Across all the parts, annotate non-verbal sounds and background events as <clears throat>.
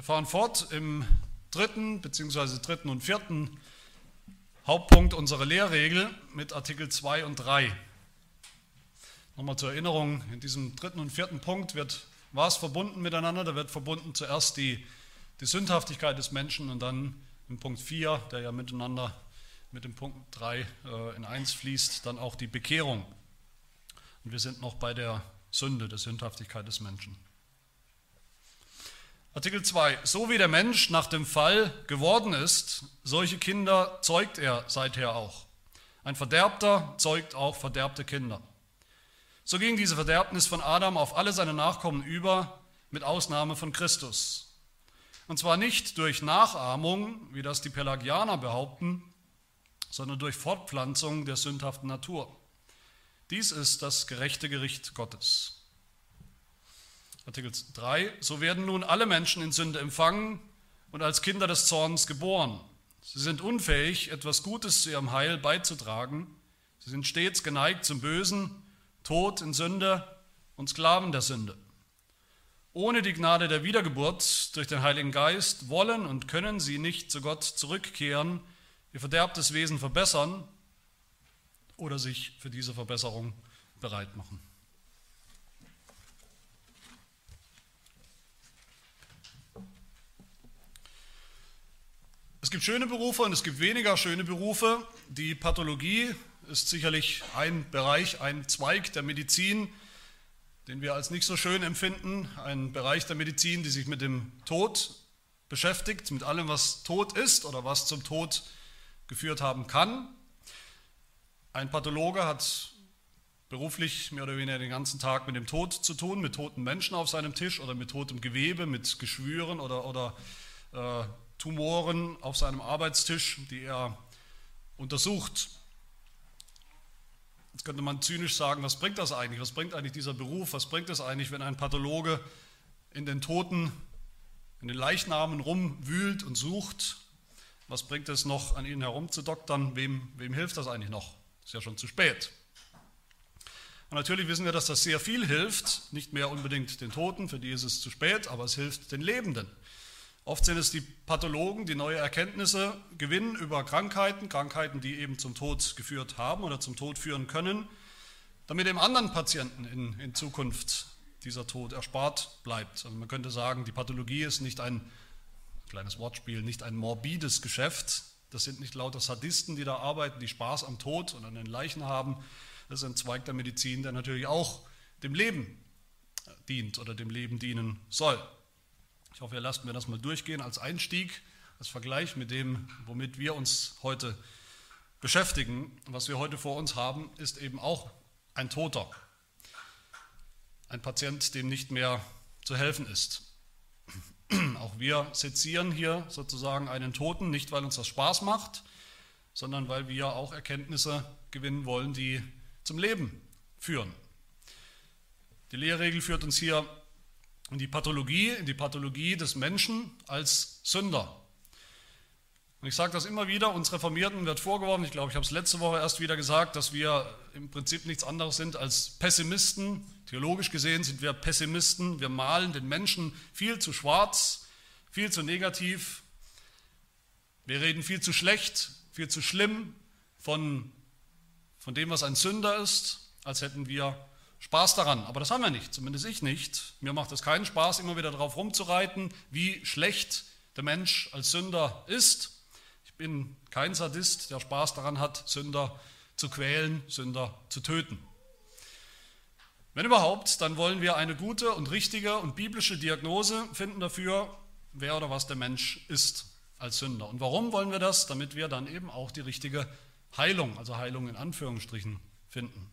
Wir fahren fort im dritten bzw. dritten und vierten Hauptpunkt unserer Lehrregel mit Artikel 2 und 3. Nochmal zur Erinnerung, in diesem dritten und vierten Punkt wird was verbunden miteinander. Da wird verbunden zuerst die, die Sündhaftigkeit des Menschen und dann im Punkt 4, der ja miteinander mit dem Punkt 3 äh, in 1 fließt, dann auch die Bekehrung. Und wir sind noch bei der Sünde, der Sündhaftigkeit des Menschen. Artikel 2. So wie der Mensch nach dem Fall geworden ist, solche Kinder zeugt er seither auch. Ein Verderbter zeugt auch verderbte Kinder. So ging diese Verderbnis von Adam auf alle seine Nachkommen über, mit Ausnahme von Christus. Und zwar nicht durch Nachahmung, wie das die Pelagianer behaupten, sondern durch Fortpflanzung der sündhaften Natur. Dies ist das gerechte Gericht Gottes. Artikel 3, so werden nun alle Menschen in Sünde empfangen und als Kinder des Zorns geboren. Sie sind unfähig, etwas Gutes zu ihrem Heil beizutragen. Sie sind stets geneigt zum Bösen, tot in Sünde und Sklaven der Sünde. Ohne die Gnade der Wiedergeburt durch den Heiligen Geist wollen und können sie nicht zu Gott zurückkehren, ihr verderbtes Wesen verbessern oder sich für diese Verbesserung bereit machen. Es gibt schöne Berufe und es gibt weniger schöne Berufe. Die Pathologie ist sicherlich ein Bereich, ein Zweig der Medizin, den wir als nicht so schön empfinden. Ein Bereich der Medizin, die sich mit dem Tod beschäftigt, mit allem, was tot ist oder was zum Tod geführt haben kann. Ein Pathologe hat beruflich mehr oder weniger den ganzen Tag mit dem Tod zu tun, mit toten Menschen auf seinem Tisch oder mit totem Gewebe, mit Geschwüren oder, oder äh, Tumoren auf seinem Arbeitstisch, die er untersucht. Jetzt könnte man zynisch sagen, was bringt das eigentlich? Was bringt eigentlich dieser Beruf? Was bringt es eigentlich, wenn ein Pathologe in den Toten, in den Leichnamen rumwühlt und sucht? Was bringt es noch, an ihnen herumzudoktern? Wem, wem hilft das eigentlich noch? Ist ja schon zu spät. Und natürlich wissen wir, dass das sehr viel hilft, nicht mehr unbedingt den Toten, für die ist es zu spät, aber es hilft den Lebenden. Oft sind es die Pathologen, die neue Erkenntnisse gewinnen über Krankheiten, Krankheiten, die eben zum Tod geführt haben oder zum Tod führen können, damit dem anderen Patienten in, in Zukunft dieser Tod erspart bleibt. Also man könnte sagen, die Pathologie ist nicht ein, kleines Wortspiel, nicht ein morbides Geschäft. Das sind nicht lauter Sadisten, die da arbeiten, die Spaß am Tod und an den Leichen haben. Das ist ein Zweig der Medizin, der natürlich auch dem Leben dient oder dem Leben dienen soll. Ich hoffe, ihr lasst mir das mal durchgehen als Einstieg, als Vergleich mit dem, womit wir uns heute beschäftigen. Was wir heute vor uns haben, ist eben auch ein Toter. Ein Patient, dem nicht mehr zu helfen ist. <clears throat> Auch wir sezieren hier sozusagen einen Toten, nicht weil uns das Spaß macht, sondern weil wir auch Erkenntnisse gewinnen wollen, die zum Leben führen. Die Lehrregel führt uns hier in die Pathologie, in die Pathologie des Menschen als Sünder. Und ich sage das immer wieder, uns Reformierten wird vorgeworfen, ich glaube, ich habe es letzte Woche erst wieder gesagt, dass wir im Prinzip nichts anderes sind als Pessimisten. Theologisch gesehen sind wir Pessimisten. Wir malen den Menschen viel zu schwarz, viel zu negativ. Wir reden viel zu schlecht, viel zu schlimm von, von dem, was ein Sünder ist, als hätten wir Spaß daran, aber das haben wir nicht, zumindest ich nicht. Mir macht es keinen Spaß, immer wieder darauf rumzureiten, wie schlecht der Mensch als Sünder ist. Ich bin kein Sadist, der Spaß daran hat, Sünder zu quälen, Sünder zu töten. Wenn überhaupt, dann wollen wir eine gute und richtige und biblische Diagnose finden dafür, wer oder was der Mensch ist als Sünder. Und warum wollen wir das? Damit wir dann eben auch die richtige Heilung, also Heilung in Anführungsstrichen, finden.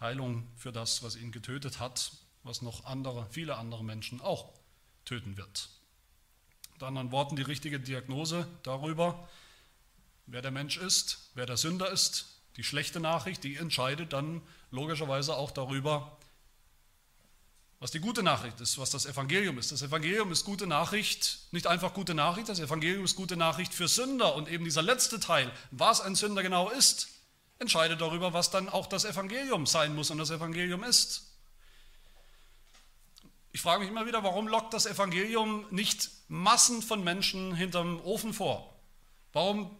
Heilung für das, was ihn getötet hat, was noch andere, viele andere Menschen auch töten wird. Mit anderen Worten die richtige Diagnose darüber, wer der Mensch ist, wer der Sünder ist. Die schlechte Nachricht, die entscheidet dann logischerweise auch darüber, was die gute Nachricht ist, was das Evangelium ist. Das Evangelium ist gute Nachricht, nicht einfach gute Nachricht, das Evangelium ist gute Nachricht für Sünder. Und eben dieser letzte Teil, was ein Sünder genau ist, entscheidet darüber, was dann auch das Evangelium sein muss und das Evangelium ist. ich frage mich immer wieder, warum lockt das Evangelium nicht Massen von Menschen hinterm Ofen vor? Warum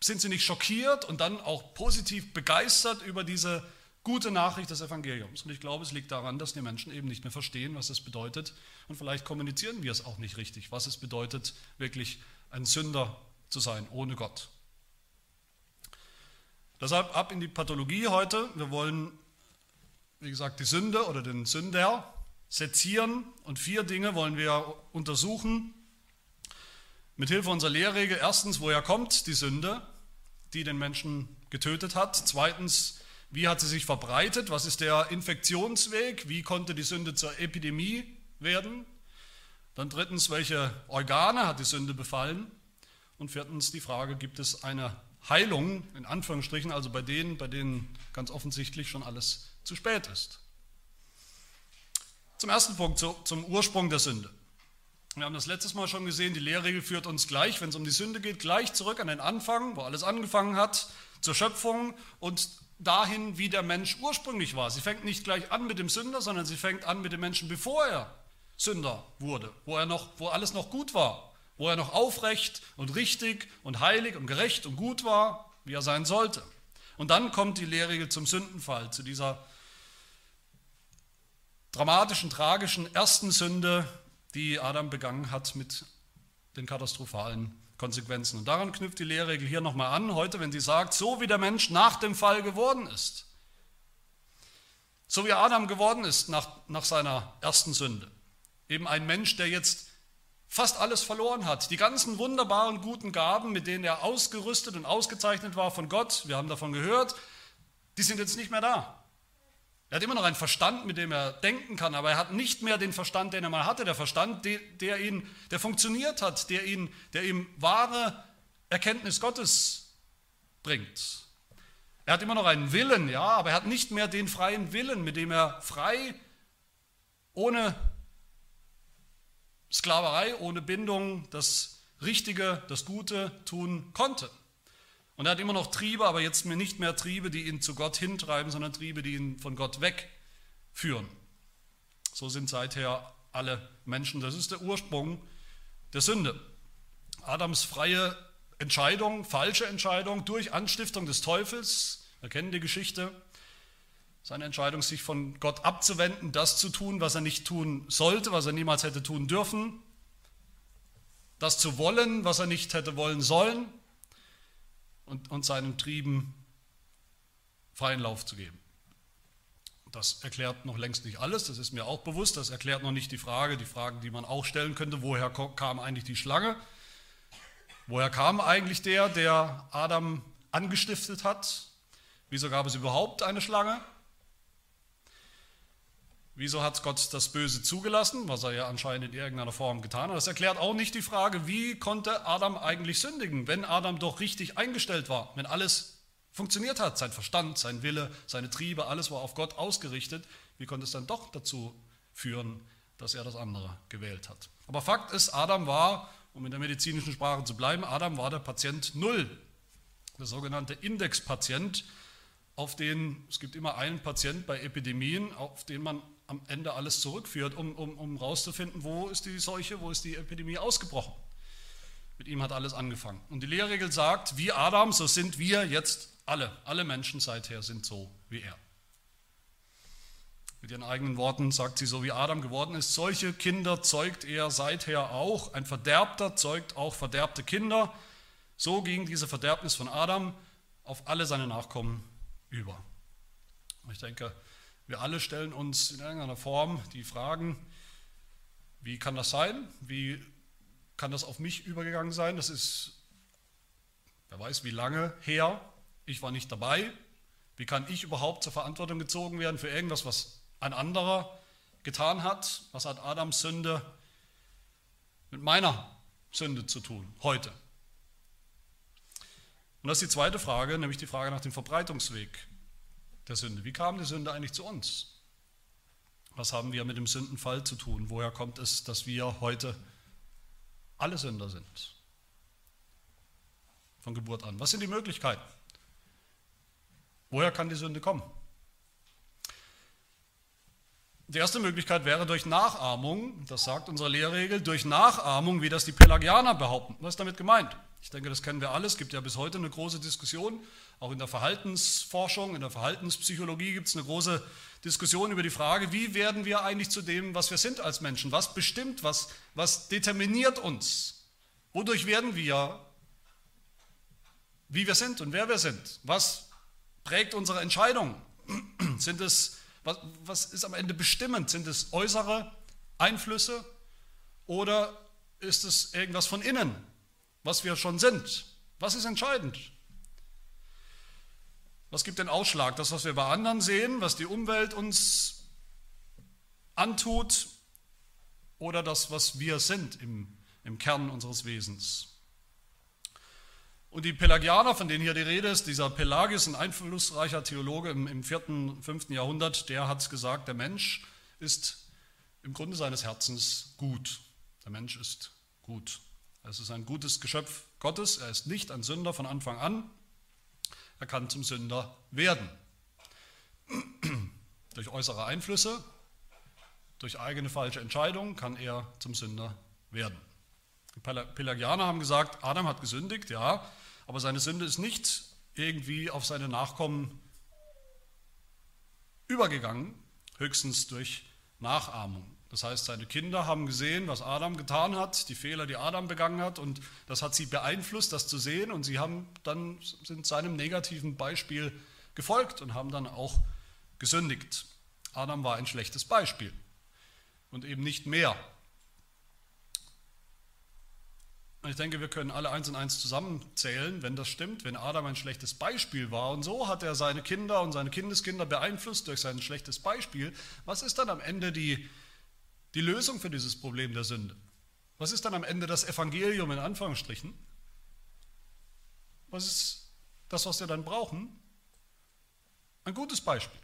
sind sie nicht schockiert und dann auch positiv begeistert über diese gute Nachricht des Evangeliums? Und ich glaube, es liegt daran, dass die Menschen eben nicht mehr verstehen, was es bedeutet. Und vielleicht kommunizieren wir es auch nicht richtig, was es bedeutet, wirklich ein Sünder zu sein, ohne Gott. Deshalb ab in die Pathologie heute. Wir wollen, wie gesagt, die Sünde oder den Sünder sezieren und vier Dinge wollen wir untersuchen. Mit Hilfe unserer Lehrregel. Erstens, woher kommt die Sünde, die den Menschen getötet hat? Zweitens, wie hat sie sich verbreitet? Was ist der Infektionsweg? Wie konnte die Sünde zur Epidemie werden? Dann drittens, welche Organe hat die Sünde befallen? Und viertens die Frage, gibt es eine Heilung, in Anführungsstrichen, also bei denen, bei denen ganz offensichtlich schon alles zu spät ist. Zum ersten Punkt, zum Ursprung der Sünde. Wir haben das letztes Mal schon gesehen, die Lehrregel führt uns gleich, wenn es um die Sünde geht, gleich zurück an den Anfang, wo alles angefangen hat, zur Schöpfung und dahin, wie der Mensch ursprünglich war. Sie fängt nicht gleich an mit dem Sünder, sondern sie fängt an mit dem Menschen, bevor er Sünder wurde, wo, er noch, wo alles noch gut war wo er noch aufrecht und richtig und heilig und gerecht und gut war, wie er sein sollte. Und dann kommt die Lehrregel zum Sündenfall, zu dieser dramatischen, tragischen ersten Sünde, die Adam begangen hat mit den katastrophalen Konsequenzen. Und daran knüpft die Lehrregel hier nochmal an, heute, wenn sie sagt, so wie der Mensch nach dem Fall geworden ist, so wie Adam geworden ist nach, nach seiner ersten Sünde, eben ein Mensch, der jetzt fast alles verloren hat. Die ganzen wunderbaren guten Gaben, mit denen er ausgerüstet und ausgezeichnet war von Gott, wir haben davon gehört, die sind jetzt nicht mehr da. Er hat immer noch einen Verstand, mit dem er denken kann, aber er hat nicht mehr den Verstand, den er mal hatte. Der Verstand, der, der ihn, der funktioniert hat, der, ihn, der ihm wahre Erkenntnis Gottes bringt. Er hat immer noch einen Willen, ja, aber er hat nicht mehr den freien Willen, mit dem er frei, ohne Sklaverei ohne Bindung das Richtige, das Gute tun konnte. Und er hat immer noch Triebe, aber jetzt nicht mehr Triebe, die ihn zu Gott hintreiben, sondern Triebe, die ihn von Gott wegführen. So sind seither alle Menschen. Das ist der Ursprung der Sünde. Adams freie Entscheidung, falsche Entscheidung durch Anstiftung des Teufels, wir kennen die Geschichte, seine Entscheidung, sich von Gott abzuwenden, das zu tun, was er nicht tun sollte, was er niemals hätte tun dürfen, das zu wollen, was er nicht hätte wollen sollen und, und seinen Trieben freien Lauf zu geben. Das erklärt noch längst nicht alles, das ist mir auch bewusst, das erklärt noch nicht die Frage, die Fragen, die man auch stellen könnte, woher kam eigentlich die Schlange? Woher kam eigentlich der, der Adam angestiftet hat? Wieso gab es überhaupt eine Schlange? Wieso hat Gott das Böse zugelassen, was er ja anscheinend in irgendeiner Form getan hat? Das erklärt auch nicht die Frage, wie konnte Adam eigentlich sündigen, wenn Adam doch richtig eingestellt war, wenn alles funktioniert hat, sein Verstand, sein Wille, seine Triebe, alles war auf Gott ausgerichtet. Wie konnte es dann doch dazu führen, dass er das andere gewählt hat? Aber Fakt ist, Adam war, um in der medizinischen Sprache zu bleiben, Adam war der Patient Null, der sogenannte Indexpatient, auf den, es gibt immer einen Patient bei Epidemien, auf den man am Ende alles zurückführt, um, um, um rauszufinden, wo ist die Seuche, wo ist die Epidemie ausgebrochen. Mit ihm hat alles angefangen. Und die Lehrregel sagt, wie Adam, so sind wir jetzt alle. Alle Menschen seither sind so wie er. Mit ihren eigenen Worten sagt sie, so wie Adam geworden ist, solche Kinder zeugt er seither auch. Ein Verderbter zeugt auch verderbte Kinder. So ging diese Verderbnis von Adam auf alle seine Nachkommen über. Ich denke, wir alle stellen uns in irgendeiner Form die Fragen, wie kann das sein? Wie kann das auf mich übergegangen sein? Das ist, wer weiß wie lange her. Ich war nicht dabei. Wie kann ich überhaupt zur Verantwortung gezogen werden für irgendwas, was ein anderer getan hat? Was hat Adams Sünde mit meiner Sünde zu tun heute? Und das ist die zweite Frage, nämlich die Frage nach dem Verbreitungsweg der Sünde. Wie kam die Sünde eigentlich zu uns? Was haben wir mit dem Sündenfall zu tun? Woher kommt es, dass wir heute alle Sünder sind? Von Geburt an. Was sind die Möglichkeiten? Woher kann die Sünde kommen? Die erste Möglichkeit wäre durch Nachahmung, das sagt unsere Lehrregel, durch Nachahmung, wie das die Pelagianer behaupten. Was ist damit gemeint? Ich denke, das kennen wir alles. Es gibt ja bis heute eine große Diskussion, auch in der Verhaltensforschung, in der Verhaltenspsychologie gibt es eine große Diskussion über die Frage, wie werden wir eigentlich zu dem, was wir sind als Menschen? Was bestimmt, was, was determiniert uns? Wodurch werden wir, wie wir sind und wer wir sind? Was prägt unsere Entscheidungen? <clears throat> Sind es was, was ist am Ende bestimmend? Sind es äußere Einflüsse oder ist es irgendwas von innen, was wir schon sind? Was ist entscheidend? Was gibt den Ausschlag? Das, was wir bei anderen sehen, was die Umwelt uns antut oder das, was wir sind im, im Kern unseres Wesens? Und die Pelagianer, von denen hier die Rede ist, dieser Pelagius, ein einflussreicher Theologe im, im 4., 5. Jahrhundert, der hat gesagt, der Mensch ist im Grunde seines Herzens gut. Der Mensch ist gut. Es ist ein gutes Geschöpf Gottes. Er ist nicht ein Sünder von Anfang an. Er kann zum Sünder werden. <clears throat> durch äußere Einflüsse, durch eigene falsche Entscheidungen kann er zum Sünder werden. Die Pelagianer haben gesagt, Adam hat gesündigt, ja, aber seine Sünde ist nicht irgendwie auf seine Nachkommen übergegangen, höchstens durch Nachahmung. Das heißt, seine Kinder haben gesehen, was Adam getan hat, die Fehler, die Adam begangen hat, und das hat sie beeinflusst, das zu sehen, und sie haben dann sind seinem negativen Beispiel gefolgt und haben dann auch gesündigt. Adam war ein schlechtes Beispiel und eben nicht mehr. Und ich denke, wir können alle eins und eins zusammenzählen, wenn das stimmt, wenn Adam ein schlechtes Beispiel war und so hat er seine Kinder und seine Kindeskinder beeinflusst durch sein schlechtes Beispiel. Was ist dann am Ende die, die Lösung für dieses Problem der Sünde? Was ist dann am Ende das Evangelium in Anführungsstrichen? Was ist das, was wir dann brauchen? Ein gutes Beispiel.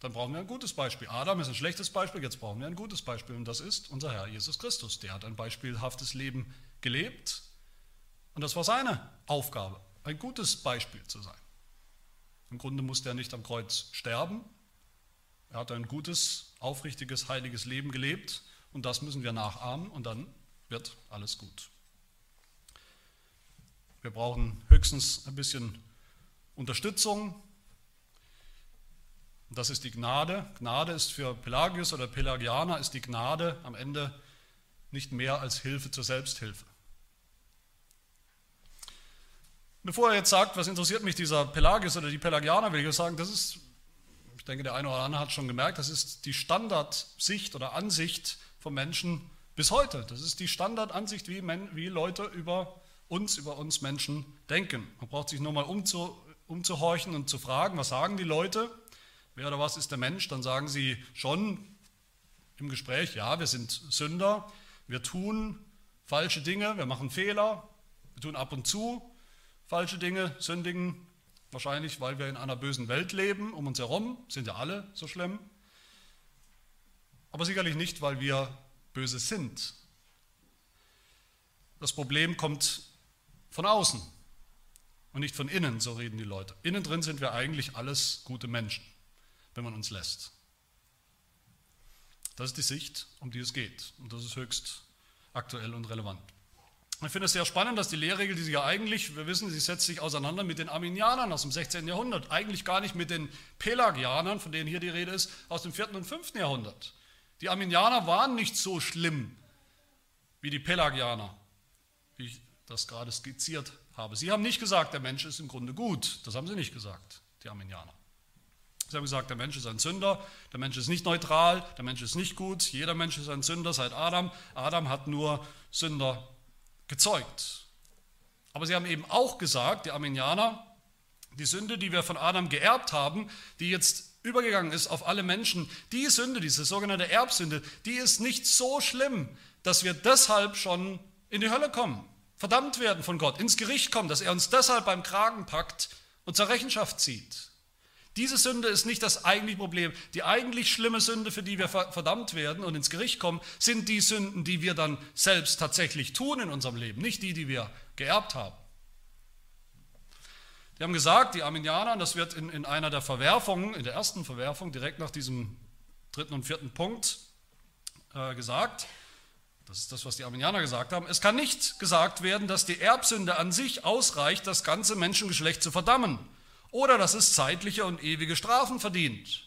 Dann brauchen wir ein gutes Beispiel. Adam ist ein schlechtes Beispiel, jetzt brauchen wir ein gutes Beispiel und das ist unser Herr Jesus Christus. Der hat ein beispielhaftes Leben gelebt und das war seine Aufgabe, ein gutes Beispiel zu sein. Im Grunde musste er nicht am Kreuz sterben. Er hat ein gutes, aufrichtiges, heiliges Leben gelebt und das müssen wir nachahmen und dann wird alles gut. Wir brauchen höchstens ein bisschen Unterstützung, das ist die Gnade. Gnade ist für Pelagius oder Pelagianer ist die Gnade am Ende nicht mehr als Hilfe zur Selbsthilfe. Bevor er jetzt sagt, was interessiert mich dieser Pelagius oder die Pelagianer, will ich sagen, das ist, ich denke, der eine oder andere hat schon gemerkt, das ist die Standardsicht oder Ansicht von Menschen bis heute. Das ist die Standardansicht, wie, wie Leute über uns, über uns Menschen denken. Man braucht sich nur mal umzu, umzuhorchen und zu fragen, was sagen die Leute? wer oder was ist der Mensch, dann sagen sie schon im Gespräch, ja, wir sind Sünder, wir tun falsche Dinge, wir machen Fehler, wir tun ab und zu falsche Dinge, sündigen, wahrscheinlich weil wir in einer bösen Welt leben, um uns herum, sind ja alle so schlimm, aber sicherlich nicht, weil wir böse sind. Das Problem kommt von außen und nicht von innen, so reden die Leute. Innen drin sind wir eigentlich alles gute Menschen wenn man uns lässt. Das ist die Sicht, um die es geht. Und das ist höchst aktuell und relevant. Ich finde es sehr spannend, dass die Lehrregel, die sich ja eigentlich, wir wissen, sie setzt sich auseinander mit den Arminianern aus dem 16. Jahrhundert, eigentlich gar nicht mit den Pelagianern, von denen hier die Rede ist, aus dem 4. und 5. Jahrhundert. Die Arminianer waren nicht so schlimm wie die Pelagianer, wie ich das gerade skizziert habe. Sie haben nicht gesagt, der Mensch ist im Grunde gut. Das haben sie nicht gesagt, die Arminianer. Sie haben gesagt, der Mensch ist ein Sünder, der Mensch ist nicht neutral, der Mensch ist nicht gut, jeder Mensch ist ein Sünder seit Adam. Adam hat nur Sünder gezeugt. Aber sie haben eben auch gesagt, die Arminianer, die Sünde, die wir von Adam geerbt haben, die jetzt übergegangen ist auf alle Menschen, die Sünde, diese sogenannte Erbsünde, die ist nicht so schlimm, dass wir deshalb schon in die Hölle kommen, verdammt werden von Gott, ins Gericht kommen, dass er uns deshalb beim Kragen packt und zur Rechenschaft zieht. Diese Sünde ist nicht das eigentliche Problem. Die eigentlich schlimme Sünde, für die wir verdammt werden und ins Gericht kommen, sind die Sünden, die wir dann selbst tatsächlich tun in unserem Leben, nicht die, die wir geerbt haben. Die haben gesagt, die Arminianer, das wird in, in einer der Verwerfungen, in der ersten Verwerfung, direkt nach diesem dritten und vierten Punkt äh, gesagt. Das ist das, was die Arminianer gesagt haben. Es kann nicht gesagt werden, dass die Erbsünde an sich ausreicht, das ganze Menschengeschlecht zu verdammen oder dass es zeitliche und ewige Strafen verdient.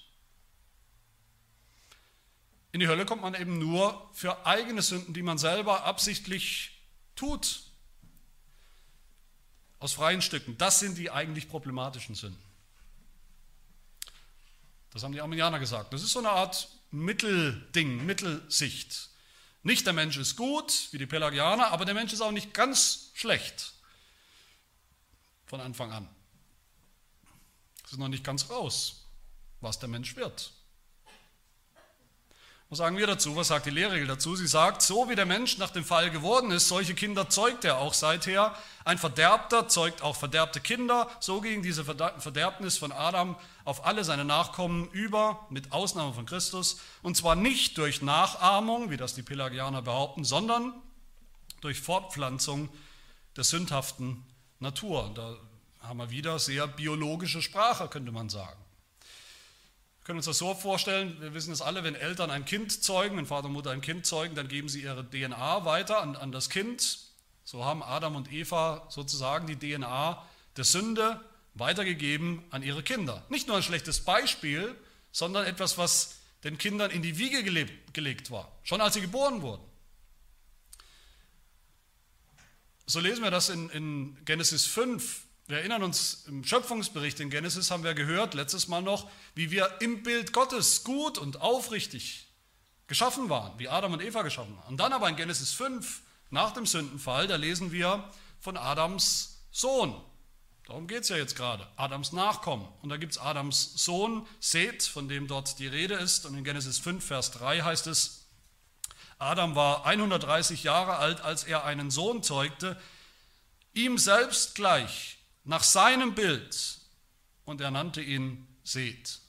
In die Hölle kommt man eben nur für eigene Sünden, die man selber absichtlich tut. Aus freien Stücken. Das sind die eigentlich problematischen Sünden. Das haben die Arminianer gesagt. Das ist so eine Art Mittelding, Mittelsicht. Nicht der Mensch ist gut, wie die Pelagianer, aber der Mensch ist auch nicht ganz schlecht. Von Anfang an. Es ist noch nicht ganz raus, was der Mensch wird. Was sagen wir dazu? Was sagt die Lehrregel dazu? Sie sagt, so wie der Mensch nach dem Fall geworden ist, solche Kinder zeugt er auch seither. Ein Verderbter zeugt auch verderbte Kinder. So ging diese Verderbnis von Adam auf alle seine Nachkommen über, mit Ausnahme von Christus. Und zwar nicht durch Nachahmung, wie das die Pelagianer behaupten, sondern durch Fortpflanzung der sündhaften Natur. Da haben wir wieder sehr biologische Sprache, könnte man sagen können uns das so vorstellen, wir wissen es alle, wenn Eltern ein Kind zeugen, wenn Vater und Mutter ein Kind zeugen, dann geben sie ihre DNA weiter an, an das Kind. So haben Adam und Eva sozusagen die DNA der Sünde weitergegeben an ihre Kinder. Nicht nur ein schlechtes Beispiel, sondern etwas, was den Kindern in die Wiege gelebt, gelegt war, schon als sie geboren wurden. So lesen wir das in, in Genesis 5, wir erinnern uns, im Schöpfungsbericht in Genesis haben wir gehört, letztes Mal noch, wie wir im Bild Gottes gut und aufrichtig geschaffen waren, wie Adam und Eva geschaffen waren. Und dann aber in Genesis 5, nach dem Sündenfall, da lesen wir von Adams Sohn. Darum geht es ja jetzt gerade, Adams Nachkommen. Und da gibt es Adams Sohn, Seth, von dem dort die Rede ist. Und in Genesis 5, Vers 3 heißt es, Adam war 130 Jahre alt, als er einen Sohn zeugte, ihm selbst gleich, nach seinem Bild und er nannte ihn Seth.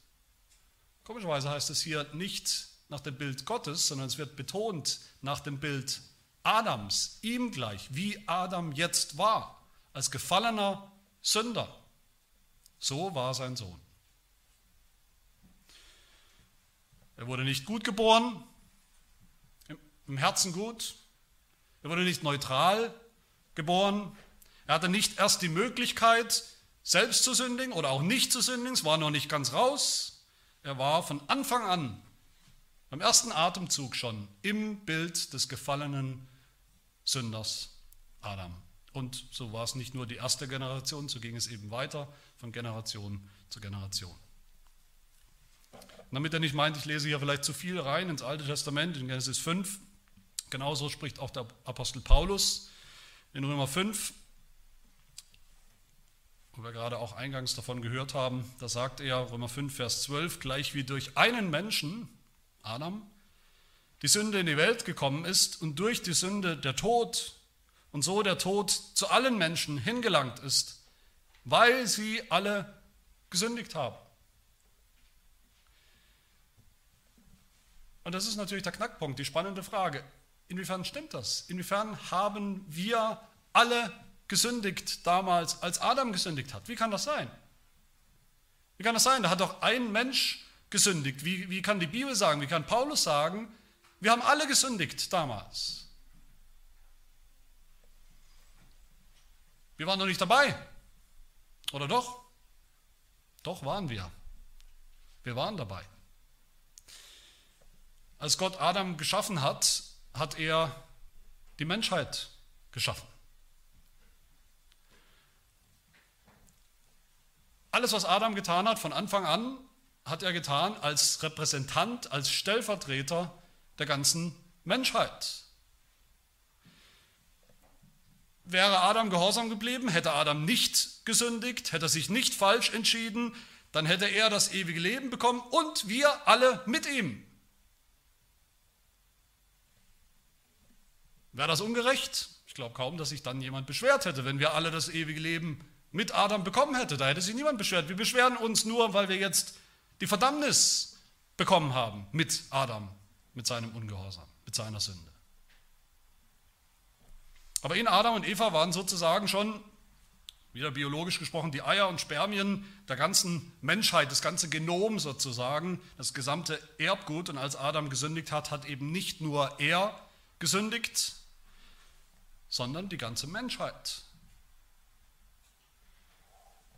Komischerweise heißt es hier nicht nach dem Bild Gottes, sondern es wird betont nach dem Bild Adams, ihm gleich, wie Adam jetzt war, als gefallener Sünder. So war sein Sohn. Er wurde nicht gut geboren, im Herzen gut. Er wurde nicht neutral geboren, er hatte nicht erst die Möglichkeit, selbst zu sündigen oder auch nicht zu sündigen, es war noch nicht ganz raus. Er war von Anfang an, beim ersten Atemzug schon, im Bild des gefallenen Sünders Adam. Und so war es nicht nur die erste Generation, so ging es eben weiter von Generation zu Generation. Damit er nicht meint, ich lese hier vielleicht zu viel rein ins Alte Testament, in Genesis 5, genauso spricht auch der Apostel Paulus in Römer 5, wo wir gerade auch eingangs davon gehört haben, da sagt er, Römer 5, Vers 12, gleich wie durch einen Menschen, Adam, die Sünde in die Welt gekommen ist und durch die Sünde der Tod und so der Tod zu allen Menschen hingelangt ist, weil sie alle gesündigt haben. Und das ist natürlich der Knackpunkt, die spannende Frage. Inwiefern stimmt das? Inwiefern haben wir alle gesündigt damals, als Adam gesündigt hat. Wie kann das sein? Wie kann das sein? Da hat doch ein Mensch gesündigt. Wie, wie kann die Bibel sagen, wie kann Paulus sagen, wir haben alle gesündigt damals. Wir waren noch nicht dabei. Oder doch? Doch waren wir. Wir waren dabei. Als Gott Adam geschaffen hat, hat er die Menschheit geschaffen. Alles, was Adam getan hat, von Anfang an, hat er getan als Repräsentant, als Stellvertreter der ganzen Menschheit. Wäre Adam gehorsam geblieben, hätte Adam nicht gesündigt, hätte er sich nicht falsch entschieden, dann hätte er das ewige Leben bekommen und wir alle mit ihm. Wäre das ungerecht? Ich glaube kaum, dass sich dann jemand beschwert hätte, wenn wir alle das ewige Leben mit Adam bekommen hätte. Da hätte sich niemand beschwert. Wir beschweren uns nur, weil wir jetzt die Verdammnis bekommen haben mit Adam, mit seinem Ungehorsam, mit seiner Sünde. Aber in Adam und Eva waren sozusagen schon wieder biologisch gesprochen, die Eier und Spermien der ganzen Menschheit, das ganze Genom sozusagen, das gesamte Erbgut. Und als Adam gesündigt hat, hat eben nicht nur er gesündigt, sondern die ganze Menschheit.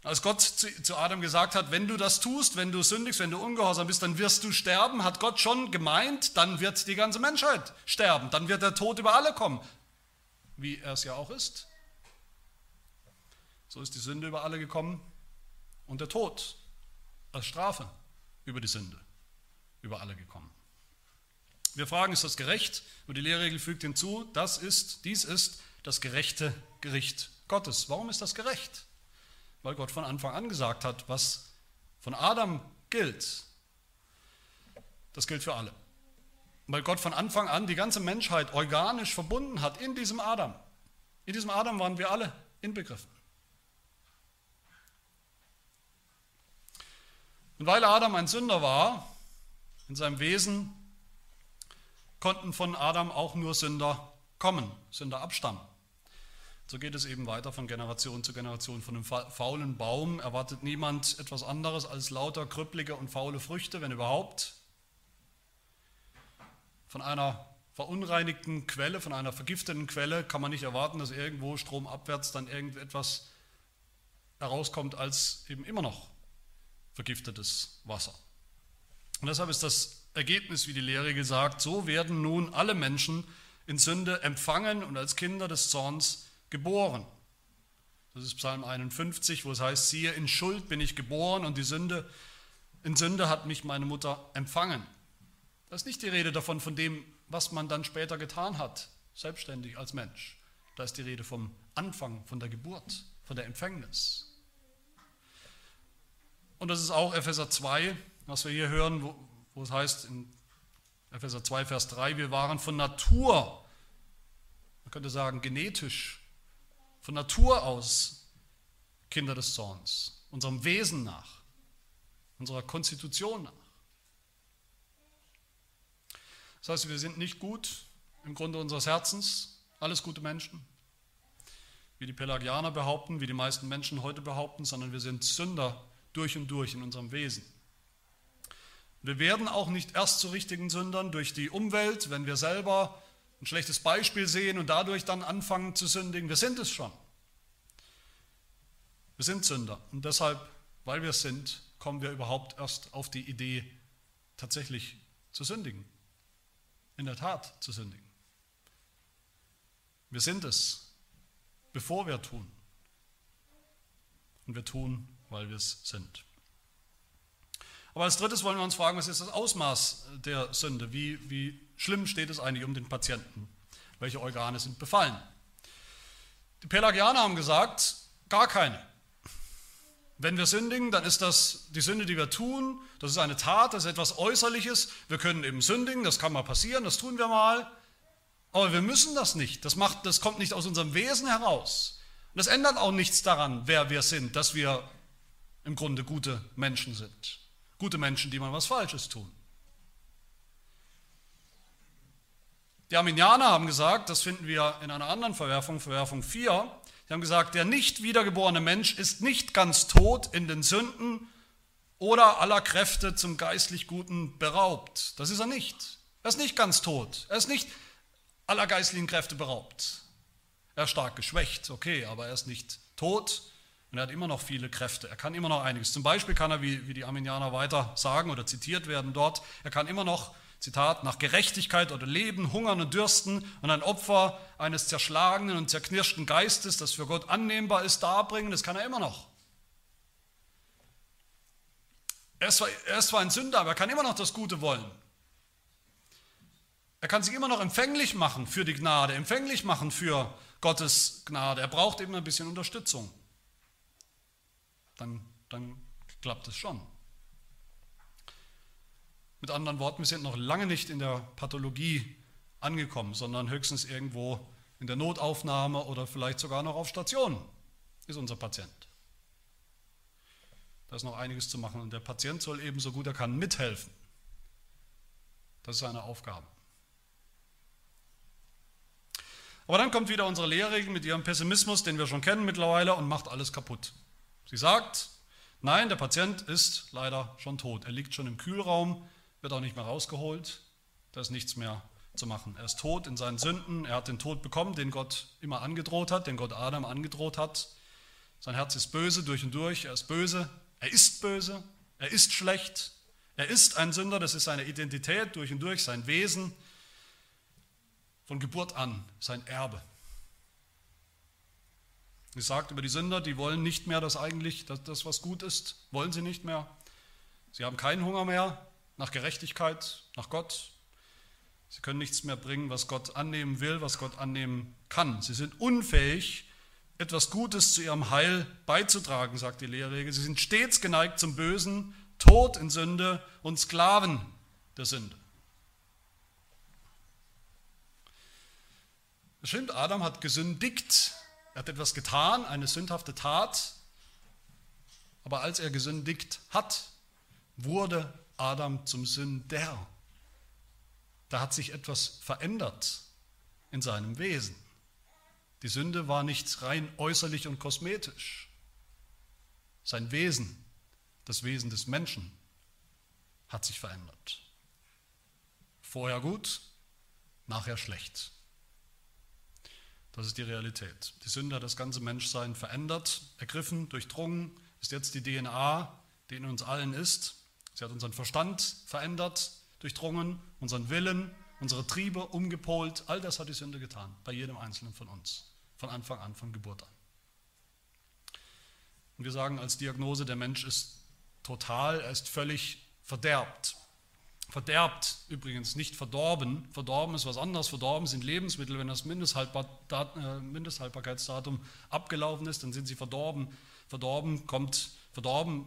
Als Gott zu Adam gesagt hat, wenn du das tust, wenn du sündigst, wenn du ungehorsam bist, dann wirst du sterben, hat Gott schon gemeint, dann wird die ganze Menschheit sterben, dann wird der Tod über alle kommen, wie er es ja auch ist. So ist die Sünde über alle gekommen und der Tod als Strafe über die Sünde über alle gekommen. Wir fragen, ist das gerecht? Und die Lehrregel fügt hinzu, das ist, dies ist das gerechte Gericht Gottes. Warum ist das gerecht? Weil Gott von Anfang an gesagt hat, was von Adam gilt, das gilt für alle. Weil Gott von Anfang an die ganze Menschheit organisch verbunden hat in diesem Adam. In diesem Adam waren wir alle inbegriffen. Und weil Adam ein Sünder war, in seinem Wesen, konnten von Adam auch nur Sünder kommen, Sünder abstammen. So geht es eben weiter von Generation zu Generation. Von einem faulen Baum erwartet niemand etwas anderes als lauter krüppelige und faule Früchte, wenn überhaupt. Von einer verunreinigten Quelle, von einer vergifteten Quelle kann man nicht erwarten, dass irgendwo stromabwärts dann irgendetwas herauskommt als eben immer noch vergiftetes Wasser. Und deshalb ist das Ergebnis, wie die Lehre gesagt, so werden nun alle Menschen in Sünde empfangen und als Kinder des Zorns geboren. Das ist Psalm 51, wo es heißt, siehe, in Schuld bin ich geboren und die Sünde, in Sünde hat mich meine Mutter empfangen. Das ist nicht die Rede davon, von dem, was man dann später getan hat, selbstständig als Mensch. Da ist die Rede vom Anfang, von der Geburt, von der Empfängnis. Und das ist auch Epheser 2, was wir hier hören, wo, wo es heißt in Epheser 2, Vers 3, wir waren von Natur, man könnte sagen genetisch von Natur aus Kinder des Zorns, unserem Wesen nach, unserer Konstitution nach. Das heißt, wir sind nicht gut im Grunde unseres Herzens, alles gute Menschen, wie die Pelagianer behaupten, wie die meisten Menschen heute behaupten, sondern wir sind Sünder durch und durch in unserem Wesen. Wir werden auch nicht erst zu richtigen Sündern durch die Umwelt, wenn wir selber ein schlechtes Beispiel sehen und dadurch dann anfangen zu sündigen. Wir sind es schon. Wir sind Sünder und deshalb, weil wir es sind, kommen wir überhaupt erst auf die Idee, tatsächlich zu sündigen. In der Tat zu sündigen. Wir sind es, bevor wir tun. Und wir tun, weil wir es sind. Aber als drittes wollen wir uns fragen, was ist das Ausmaß der Sünde? Wie, wie schlimm steht es eigentlich um den Patienten? Welche Organe sind befallen? Die Pelagianer haben gesagt, gar keine. Wenn wir sündigen, dann ist das die Sünde, die wir tun. Das ist eine Tat, das ist etwas Äußerliches. Wir können eben sündigen, das kann mal passieren, das tun wir mal. Aber wir müssen das nicht. Das, macht, das kommt nicht aus unserem Wesen heraus. Und das ändert auch nichts daran, wer wir sind, dass wir im Grunde gute Menschen sind. Gute Menschen, die mal was Falsches tun. Die Arminianer haben gesagt, das finden wir in einer anderen Verwerfung, Verwerfung 4, sie haben gesagt, der nicht wiedergeborene Mensch ist nicht ganz tot in den Sünden oder aller Kräfte zum geistlich Guten beraubt. Das ist er nicht. Er ist nicht ganz tot. Er ist nicht aller geistlichen Kräfte beraubt. Er ist stark geschwächt, okay, aber er ist nicht tot und er hat immer noch viele Kräfte. Er kann immer noch einiges. Zum Beispiel kann er, wie, wie die Arminianer weiter sagen oder zitiert werden dort, er kann immer noch, Zitat, nach Gerechtigkeit oder Leben, hungern und dürsten und ein Opfer eines zerschlagenen und zerknirschten Geistes, das für Gott annehmbar ist, darbringen. Das kann er immer noch. Er ist, zwar, er ist zwar ein Sünder, aber er kann immer noch das Gute wollen. Er kann sich immer noch empfänglich machen für die Gnade, empfänglich machen für Gottes Gnade. Er braucht eben ein bisschen Unterstützung dann, dann klappt es schon. Mit anderen Worten, wir sind noch lange nicht in der Pathologie angekommen, sondern höchstens irgendwo in der Notaufnahme oder vielleicht sogar noch auf Station ist unser Patient. Da ist noch einiges zu machen und der Patient soll ebenso gut er kann mithelfen. Das ist seine Aufgabe. Aber dann kommt wieder unsere Lehrerin mit ihrem Pessimismus, den wir schon kennen mittlerweile, und macht alles kaputt. Sie sagt, nein, der Patient ist leider schon tot. Er liegt schon im Kühlraum, wird auch nicht mehr rausgeholt, da ist nichts mehr zu machen. Er ist tot in seinen Sünden, er hat den Tod bekommen, den Gott immer angedroht hat, den Gott Adam angedroht hat. Sein Herz ist böse durch und durch, er ist böse, er ist böse, er ist schlecht, er ist ein Sünder, das ist seine Identität durch und durch, sein Wesen, von Geburt an, sein Erbe. Es sagt über die Sünder, die wollen nicht mehr das eigentlich, das, das was gut ist, wollen sie nicht mehr. Sie haben keinen Hunger mehr nach Gerechtigkeit, nach Gott. Sie können nichts mehr bringen, was Gott annehmen will, was Gott annehmen kann. Sie sind unfähig, etwas Gutes zu ihrem Heil beizutragen, sagt die Lehrregel. Sie sind stets geneigt zum Bösen, tot in Sünde und Sklaven der Sünde. Es stimmt, Adam hat gesündigt, er hat etwas getan, eine sündhafte Tat, aber als er gesündigt hat, wurde Adam zum Sünder. Da hat sich etwas verändert in seinem Wesen. Die Sünde war nicht rein äußerlich und kosmetisch. Sein Wesen, das Wesen des Menschen, hat sich verändert. Vorher gut, nachher schlecht. Das ist die Realität. Die Sünde hat das ganze Menschsein verändert, ergriffen, durchdrungen, ist jetzt die DNA, die in uns allen ist. Sie hat unseren Verstand verändert, durchdrungen, unseren Willen, unsere Triebe umgepolt. All das hat die Sünde getan, bei jedem Einzelnen von uns, von Anfang an, von Geburt an. Und wir sagen als Diagnose, der Mensch ist total, er ist völlig verderbt. Verderbt übrigens, nicht verdorben. Verdorben ist was anderes. Verdorben sind Lebensmittel. Wenn das äh, Mindesthaltbarkeitsdatum abgelaufen ist, dann sind sie verdorben. Verdorben kommt, verdorben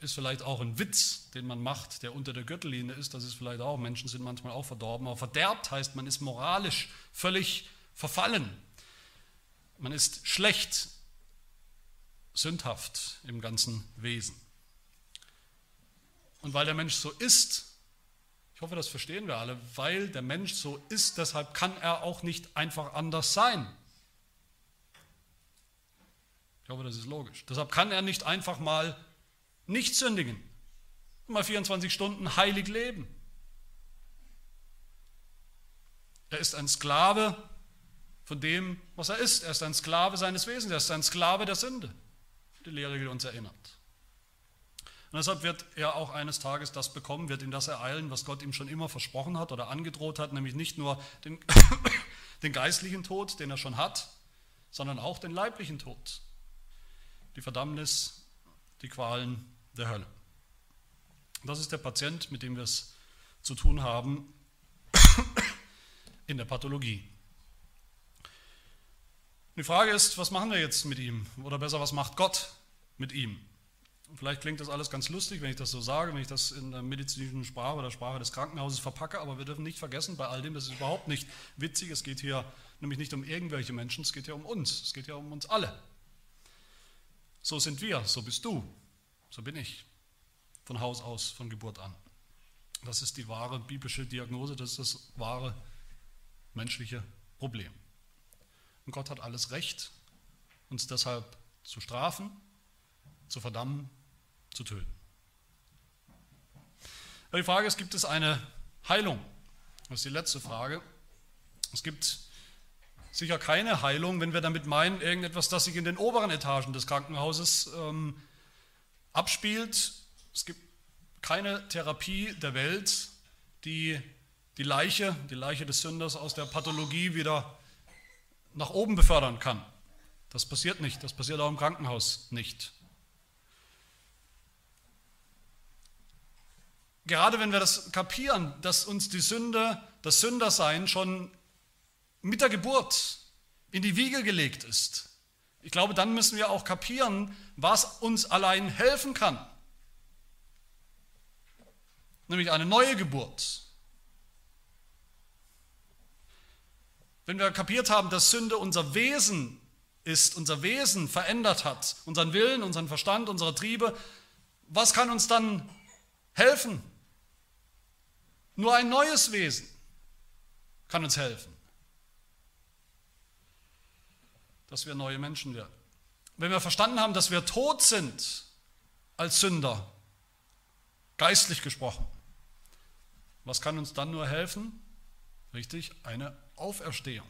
ist vielleicht auch ein Witz, den man macht, der unter der Gürtellinie ist. Das ist vielleicht auch, Menschen sind manchmal auch verdorben. Aber verderbt heißt, man ist moralisch völlig verfallen. Man ist schlecht, sündhaft im ganzen Wesen. Und weil der Mensch so ist, ich hoffe, das verstehen wir alle, weil der Mensch so ist, deshalb kann er auch nicht einfach anders sein. Ich hoffe, das ist logisch. Deshalb kann er nicht einfach mal nicht sündigen, mal 24 Stunden heilig leben. Er ist ein Sklave von dem, was er ist. Er ist ein Sklave seines Wesens. Er ist ein Sklave der Sünde. Die Lehre die uns erinnert. Und deshalb wird er auch eines Tages das bekommen, wird ihm das ereilen, was Gott ihm schon immer versprochen hat oder angedroht hat, nämlich nicht nur den, <coughs> den geistlichen Tod, den er schon hat, sondern auch den leiblichen Tod, die Verdammnis, die Qualen der Hölle. Das ist der Patient, mit dem wir es zu tun haben <coughs> in der Pathologie. Die Frage ist, was machen wir jetzt mit ihm? Oder besser, was macht Gott mit ihm? Vielleicht klingt das alles ganz lustig, wenn ich das so sage, wenn ich das in der medizinischen Sprache oder Sprache des Krankenhauses verpacke, aber wir dürfen nicht vergessen, bei all dem, das ist überhaupt nicht witzig, es geht hier nämlich nicht um irgendwelche Menschen, es geht hier um uns, es geht hier um uns alle. So sind wir, so bist du, so bin ich, von Haus aus, von Geburt an. Das ist die wahre biblische Diagnose, das ist das wahre menschliche Problem. Und Gott hat alles Recht, uns deshalb zu strafen, zu verdammen zu töten. Aber die Frage ist, gibt es eine Heilung? Das ist die letzte Frage. Es gibt sicher keine Heilung, wenn wir damit meinen, irgendetwas, das sich in den oberen Etagen des Krankenhauses ähm, abspielt. Es gibt keine Therapie der Welt, die die Leiche, die Leiche des Sünders aus der Pathologie wieder nach oben befördern kann. Das passiert nicht, das passiert auch im Krankenhaus nicht. Gerade wenn wir das kapieren, dass uns die Sünde, das Sündersein schon mit der Geburt in die Wiege gelegt ist. Ich glaube, dann müssen wir auch kapieren, was uns allein helfen kann. Nämlich eine neue Geburt. Wenn wir kapiert haben, dass Sünde unser Wesen ist, unser Wesen verändert hat, unseren Willen, unseren Verstand, unsere Triebe, was kann uns dann helfen? Nur ein neues Wesen kann uns helfen. Dass wir neue Menschen werden. Wenn wir verstanden haben, dass wir tot sind als Sünder, geistlich gesprochen, was kann uns dann nur helfen? Richtig, eine Auferstehung.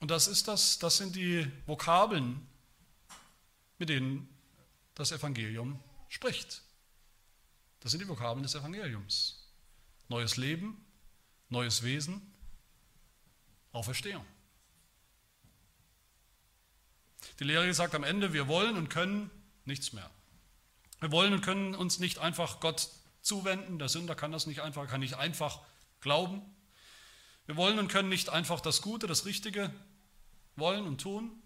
Und das ist das, das sind die Vokabeln, mit denen das Evangelium spricht. Das sind die Vokabeln des Evangeliums. Neues Leben, neues Wesen, Auferstehung. Die Lehre sagt am Ende, wir wollen und können nichts mehr. Wir wollen und können uns nicht einfach Gott zuwenden. Der Sünder kann das nicht einfach, kann nicht einfach glauben. Wir wollen und können nicht einfach das Gute, das Richtige wollen und tun.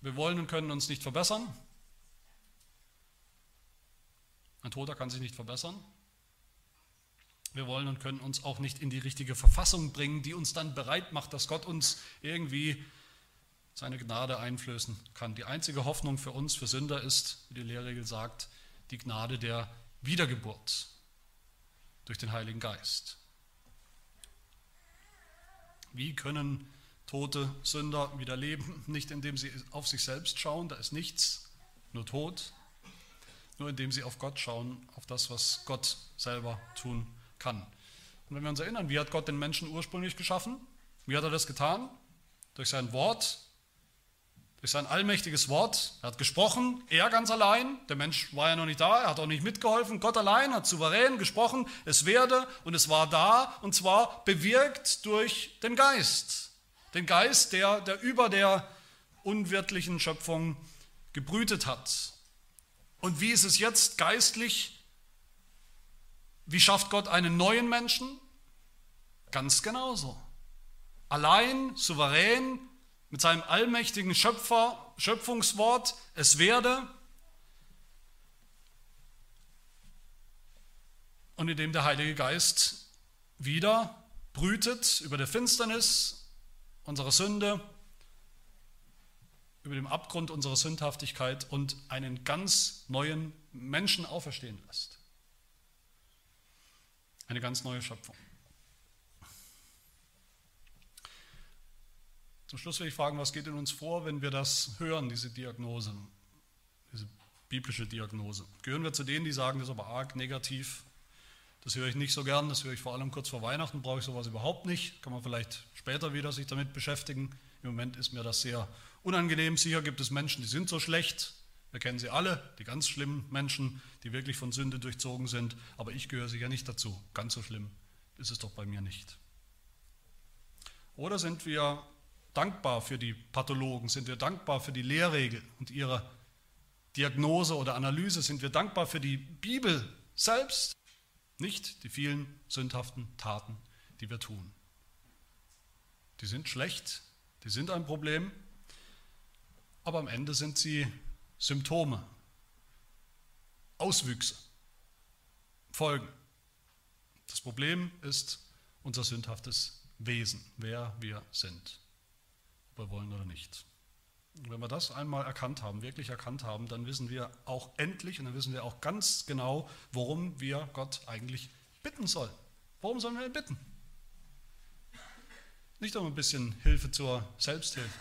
Wir wollen und können uns nicht verbessern. Ein Toter kann sich nicht verbessern. Wir wollen und können uns auch nicht in die richtige Verfassung bringen, die uns dann bereit macht, dass Gott uns irgendwie seine Gnade einflößen kann. Die einzige Hoffnung für uns, für Sünder ist, wie die Lehrregel sagt, die Gnade der Wiedergeburt durch den Heiligen Geist. Wie können tote Sünder wieder leben? Nicht indem sie auf sich selbst schauen, da ist nichts, nur Tod, nur indem sie auf Gott schauen, auf das, was Gott selber tun kann. Und wenn wir uns erinnern, wie hat Gott den Menschen ursprünglich geschaffen? Wie hat er das getan? Durch sein Wort, durch sein allmächtiges Wort. Er hat gesprochen, er ganz allein. Der Mensch war ja noch nicht da, er hat auch nicht mitgeholfen. Gott allein hat souverän gesprochen, es werde und es war da und zwar bewirkt durch den Geist. Den Geist, der, der über der unwirtlichen Schöpfung gebrütet hat. Und wie ist es jetzt geistlich? Wie schafft Gott einen neuen Menschen? Ganz genauso. Allein, souverän, mit seinem allmächtigen Schöpfer, Schöpfungswort, es werde, und indem der Heilige Geist wieder brütet über der Finsternis unserer Sünde, über dem Abgrund unserer Sündhaftigkeit und einen ganz neuen Menschen auferstehen lässt. Eine ganz neue Schöpfung. Zum Schluss will ich fragen, was geht in uns vor, wenn wir das hören, diese Diagnose, diese biblische Diagnose? Gehören wir zu denen, die sagen, das ist aber arg negativ, das höre ich nicht so gern, das höre ich vor allem kurz vor Weihnachten, brauche ich sowas überhaupt nicht, kann man vielleicht später wieder sich damit beschäftigen. Im Moment ist mir das sehr unangenehm. Sicher gibt es Menschen, die sind so schlecht, wir kennen sie alle, die ganz schlimmen Menschen, die wirklich von Sünde durchzogen sind, aber ich gehöre sicher nicht dazu. Ganz so schlimm ist es doch bei mir nicht. Oder sind wir dankbar für die Pathologen? Sind wir dankbar für die Lehrregel und ihre Diagnose oder Analyse? Sind wir dankbar für die Bibel selbst? Nicht die vielen sündhaften Taten, die wir tun. Die sind schlecht, die sind ein Problem, aber am Ende sind sie Symptome, Auswüchse, Folgen. Das Problem ist unser sündhaftes Wesen, wer wir sind ob wir wollen oder nicht. Und wenn wir das einmal erkannt haben, wirklich erkannt haben, dann wissen wir auch endlich und dann wissen wir auch ganz genau, worum wir Gott eigentlich bitten sollen. Warum sollen wir ihn bitten? Nicht um ein bisschen Hilfe zur Selbsthilfe.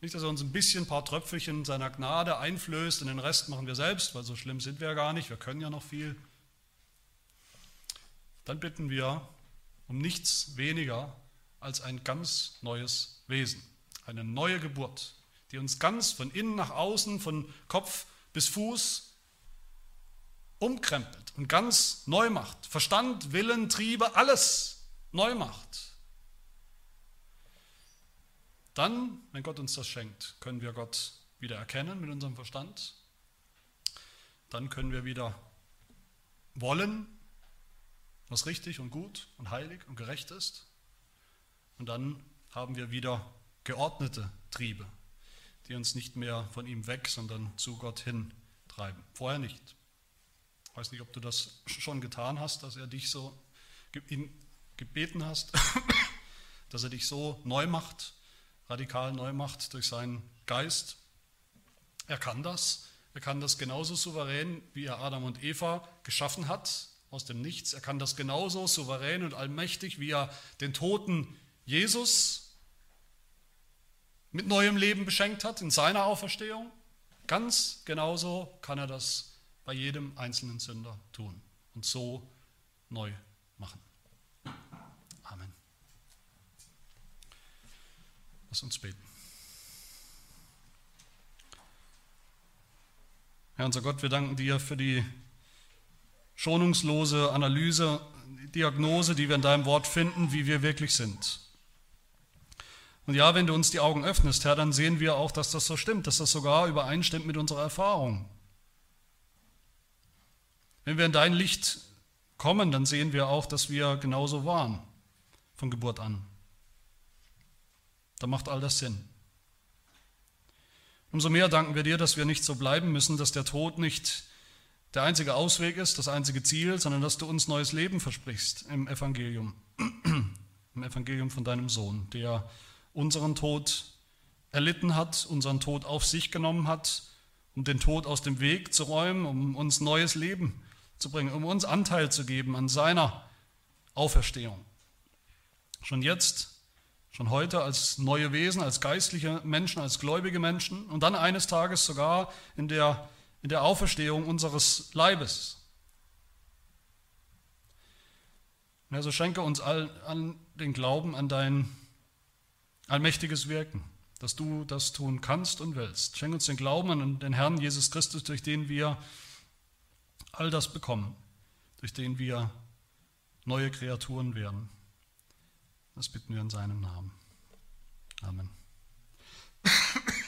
Nicht, dass er uns ein bisschen ein paar Tröpfelchen seiner Gnade einflößt und den Rest machen wir selbst, weil so schlimm sind wir ja gar nicht, wir können ja noch viel. Dann bitten wir um nichts weniger als ein ganz neues Wesen, eine neue Geburt, die uns ganz von innen nach außen, von Kopf bis Fuß umkrempelt und ganz neu macht. Verstand, Willen, Triebe, alles neu macht. Dann, wenn Gott uns das schenkt, können wir Gott wieder erkennen mit unserem Verstand. Dann können wir wieder wollen, was richtig und gut und heilig und gerecht ist. Und dann haben wir wieder geordnete Triebe, die uns nicht mehr von ihm weg, sondern zu Gott hin treiben. Vorher nicht. Ich weiß nicht, ob du das schon getan hast, dass er dich so gebeten hast, <coughs> dass er dich so neu macht, radikal neu macht durch seinen Geist. Er kann das. Er kann das genauso souverän, wie er Adam und Eva geschaffen hat aus dem Nichts. Er kann das genauso souverän und allmächtig, wie er den toten Jesus mit neuem Leben beschenkt hat in seiner Auferstehung. Ganz genauso kann er das bei jedem einzelnen Sünder tun und so neu machen. Amen. Lass uns beten. Herr unser Gott, wir danken dir für die schonungslose Analyse, Diagnose, die wir in deinem Wort finden, wie wir wirklich sind. Und ja, wenn du uns die Augen öffnest, Herr, dann sehen wir auch, dass das so stimmt, dass das sogar übereinstimmt mit unserer Erfahrung. Wenn wir in dein Licht kommen, dann sehen wir auch, dass wir genauso waren von Geburt an. Da macht all das Sinn. Umso mehr danken wir dir, dass wir nicht so bleiben müssen, dass der Tod nicht der einzige Ausweg ist, das einzige Ziel, sondern dass du uns neues Leben versprichst im Evangelium, <clears throat> im Evangelium von deinem Sohn, der unseren Tod erlitten hat, unseren Tod auf sich genommen hat, um den Tod aus dem Weg zu räumen, um uns neues Leben zu bringen, um uns Anteil zu geben an seiner Auferstehung. Schon jetzt, schon heute als neue Wesen, als geistliche Menschen, als gläubige Menschen und dann eines Tages sogar in der in der Auferstehung unseres Leibes. Herr, so schenke uns all, an den Glauben an dein allmächtiges Wirken, dass du das tun kannst und willst. Schenke uns den Glauben an den Herrn Jesus Christus, durch den wir all das bekommen, durch den wir neue Kreaturen werden. Das bitten wir in seinem Namen. Amen. <laughs>